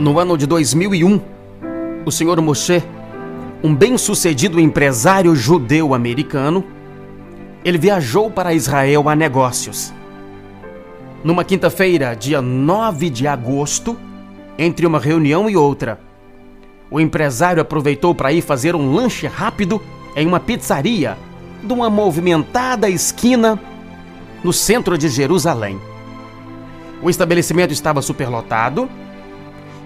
No ano de 2001, o Sr. Moshe, um bem-sucedido empresário judeu-americano, ele viajou para Israel a negócios. Numa quinta-feira, dia 9 de agosto, entre uma reunião e outra, o empresário aproveitou para ir fazer um lanche rápido em uma pizzaria de uma movimentada esquina no centro de Jerusalém. O estabelecimento estava superlotado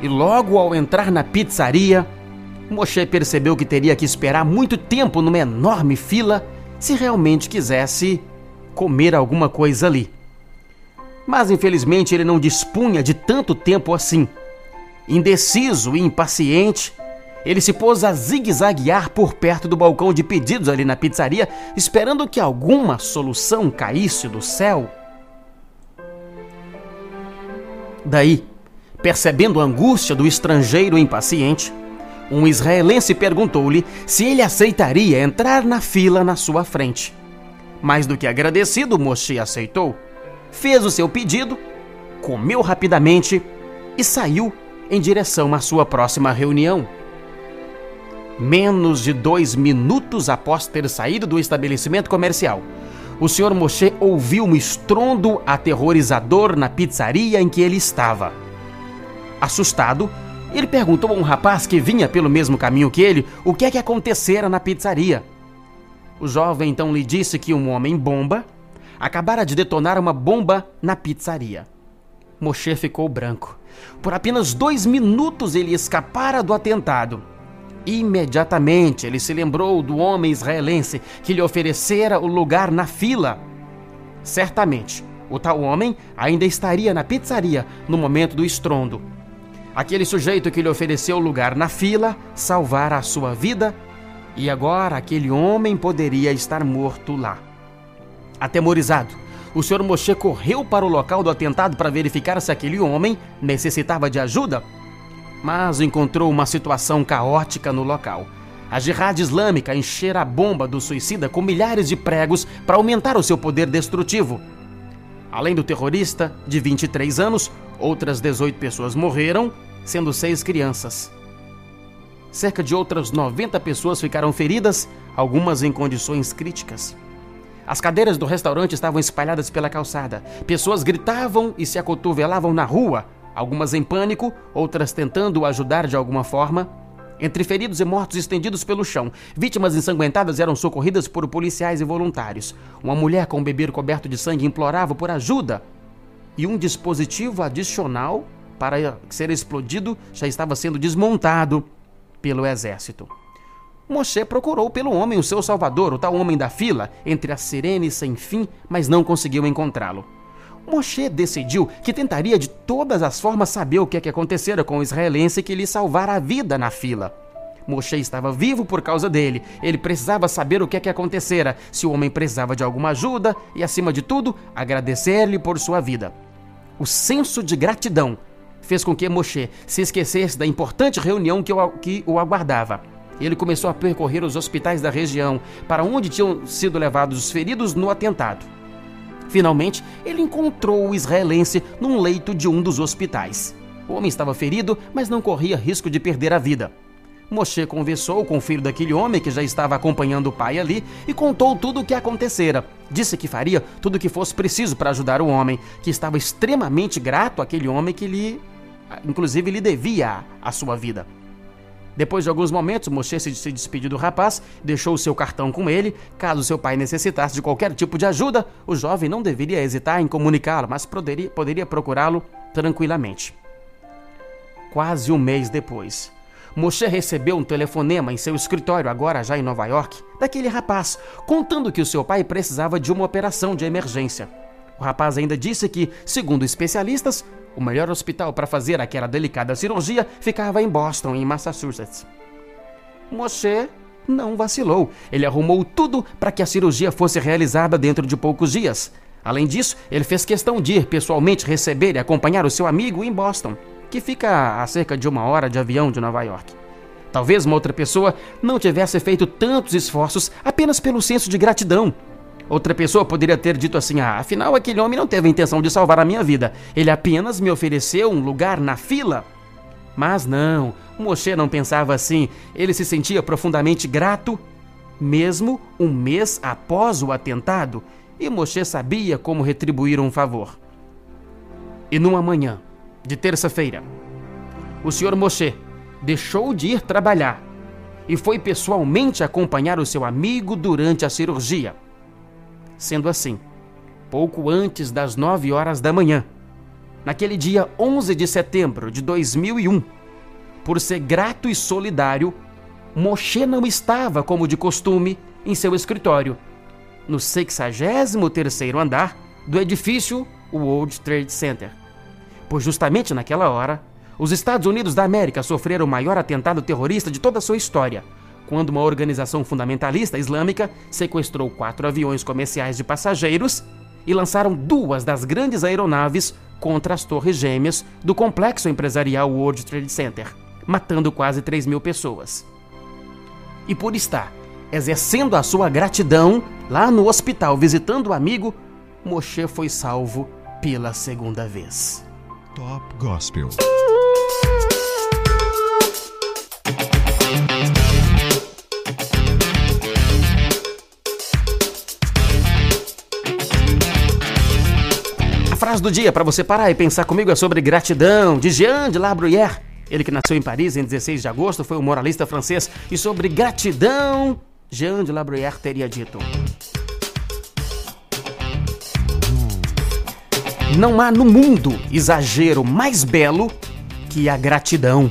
e logo ao entrar na pizzaria, Moshe percebeu que teria que esperar muito tempo numa enorme fila se realmente quisesse comer alguma coisa ali. Mas infelizmente ele não dispunha de tanto tempo assim. Indeciso e impaciente, ele se pôs a zigue-zaguear por perto do balcão de pedidos ali na pizzaria, esperando que alguma solução caísse do céu. Daí, Percebendo a angústia do estrangeiro impaciente, um israelense perguntou-lhe se ele aceitaria entrar na fila na sua frente. Mais do que agradecido, Moshe aceitou, fez o seu pedido, comeu rapidamente e saiu em direção à sua próxima reunião. Menos de dois minutos após ter saído do estabelecimento comercial, o Sr. Moshe ouviu um estrondo aterrorizador na pizzaria em que ele estava. Assustado, ele perguntou a um rapaz que vinha pelo mesmo caminho que ele o que é que acontecera na pizzaria. O jovem então lhe disse que um homem-bomba acabara de detonar uma bomba na pizzaria. Moshe ficou branco. Por apenas dois minutos ele escapara do atentado. Imediatamente ele se lembrou do homem israelense que lhe oferecera o lugar na fila. Certamente, o tal homem ainda estaria na pizzaria no momento do estrondo Aquele sujeito que lhe ofereceu lugar na fila salvara a sua vida e agora aquele homem poderia estar morto lá. Atemorizado, o Sr. Moshe correu para o local do atentado para verificar se aquele homem necessitava de ajuda, mas encontrou uma situação caótica no local. A Jihad Islâmica enchera a bomba do suicida com milhares de pregos para aumentar o seu poder destrutivo. Além do terrorista, de 23 anos, outras 18 pessoas morreram sendo seis crianças. Cerca de outras 90 pessoas ficaram feridas, algumas em condições críticas. As cadeiras do restaurante estavam espalhadas pela calçada. Pessoas gritavam e se acotovelavam na rua, algumas em pânico, outras tentando ajudar de alguma forma. Entre feridos e mortos estendidos pelo chão, vítimas ensanguentadas eram socorridas por policiais e voluntários. Uma mulher com um bebê coberto de sangue implorava por ajuda. E um dispositivo adicional para ser explodido já estava sendo desmontado pelo exército. Moshe procurou pelo homem, o seu salvador, o tal homem da fila, entre as sirenes sem fim, mas não conseguiu encontrá-lo. Moshe decidiu que tentaria de todas as formas saber o que, é que acontecera com o israelense que lhe salvara a vida na fila. Moshe estava vivo por causa dele. Ele precisava saber o que é que acontecera, se o homem precisava de alguma ajuda e, acima de tudo, agradecer-lhe por sua vida. O senso de gratidão fez com que Moshe se esquecesse da importante reunião que o, que o aguardava. Ele começou a percorrer os hospitais da região, para onde tinham sido levados os feridos no atentado. Finalmente, ele encontrou o israelense num leito de um dos hospitais. O homem estava ferido, mas não corria risco de perder a vida. Moshe conversou com o filho daquele homem que já estava acompanhando o pai ali e contou tudo o que acontecera. Disse que faria tudo o que fosse preciso para ajudar o homem, que estava extremamente grato àquele homem que lhe inclusive lhe devia a sua vida. Depois de alguns momentos, Moshe se despediu do rapaz, deixou seu cartão com ele. Caso seu pai necessitasse de qualquer tipo de ajuda, o jovem não deveria hesitar em comunicá-lo, mas poderia, poderia procurá-lo tranquilamente. Quase um mês depois, Moshe recebeu um telefonema em seu escritório, agora já em Nova York, daquele rapaz, contando que o seu pai precisava de uma operação de emergência. O rapaz ainda disse que, segundo especialistas, o melhor hospital para fazer aquela delicada cirurgia ficava em Boston, em Massachusetts. Moshe não vacilou. Ele arrumou tudo para que a cirurgia fosse realizada dentro de poucos dias. Além disso, ele fez questão de ir pessoalmente receber e acompanhar o seu amigo em Boston, que fica a cerca de uma hora de avião de Nova York. Talvez uma outra pessoa não tivesse feito tantos esforços apenas pelo senso de gratidão Outra pessoa poderia ter dito assim: ah, afinal, aquele homem não teve a intenção de salvar a minha vida, ele apenas me ofereceu um lugar na fila. Mas não, Moshe não pensava assim. Ele se sentia profundamente grato, mesmo um mês após o atentado, e Moshe sabia como retribuir um favor. E numa manhã de terça-feira, o senhor Moshe deixou de ir trabalhar e foi pessoalmente acompanhar o seu amigo durante a cirurgia. Sendo assim, pouco antes das nove horas da manhã, naquele dia 11 de setembro de 2001, por ser grato e solidário, Moshe não estava, como de costume, em seu escritório, no 63º andar do edifício World Trade Center. Pois justamente naquela hora, os Estados Unidos da América sofreram o maior atentado terrorista de toda a sua história, quando uma organização fundamentalista islâmica sequestrou quatro aviões comerciais de passageiros e lançaram duas das grandes aeronaves contra as torres gêmeas do complexo empresarial World Trade Center, matando quase 3 mil pessoas. E por estar exercendo a sua gratidão lá no hospital visitando o amigo, Moshe foi salvo pela segunda vez. Top Gospel. Frase do dia para você parar e pensar comigo é sobre gratidão, de Jean de La Bruyère. Ele que nasceu em Paris em 16 de agosto foi um moralista francês e sobre gratidão, Jean de La Bruyère teria dito: Não há no mundo exagero mais belo que a gratidão.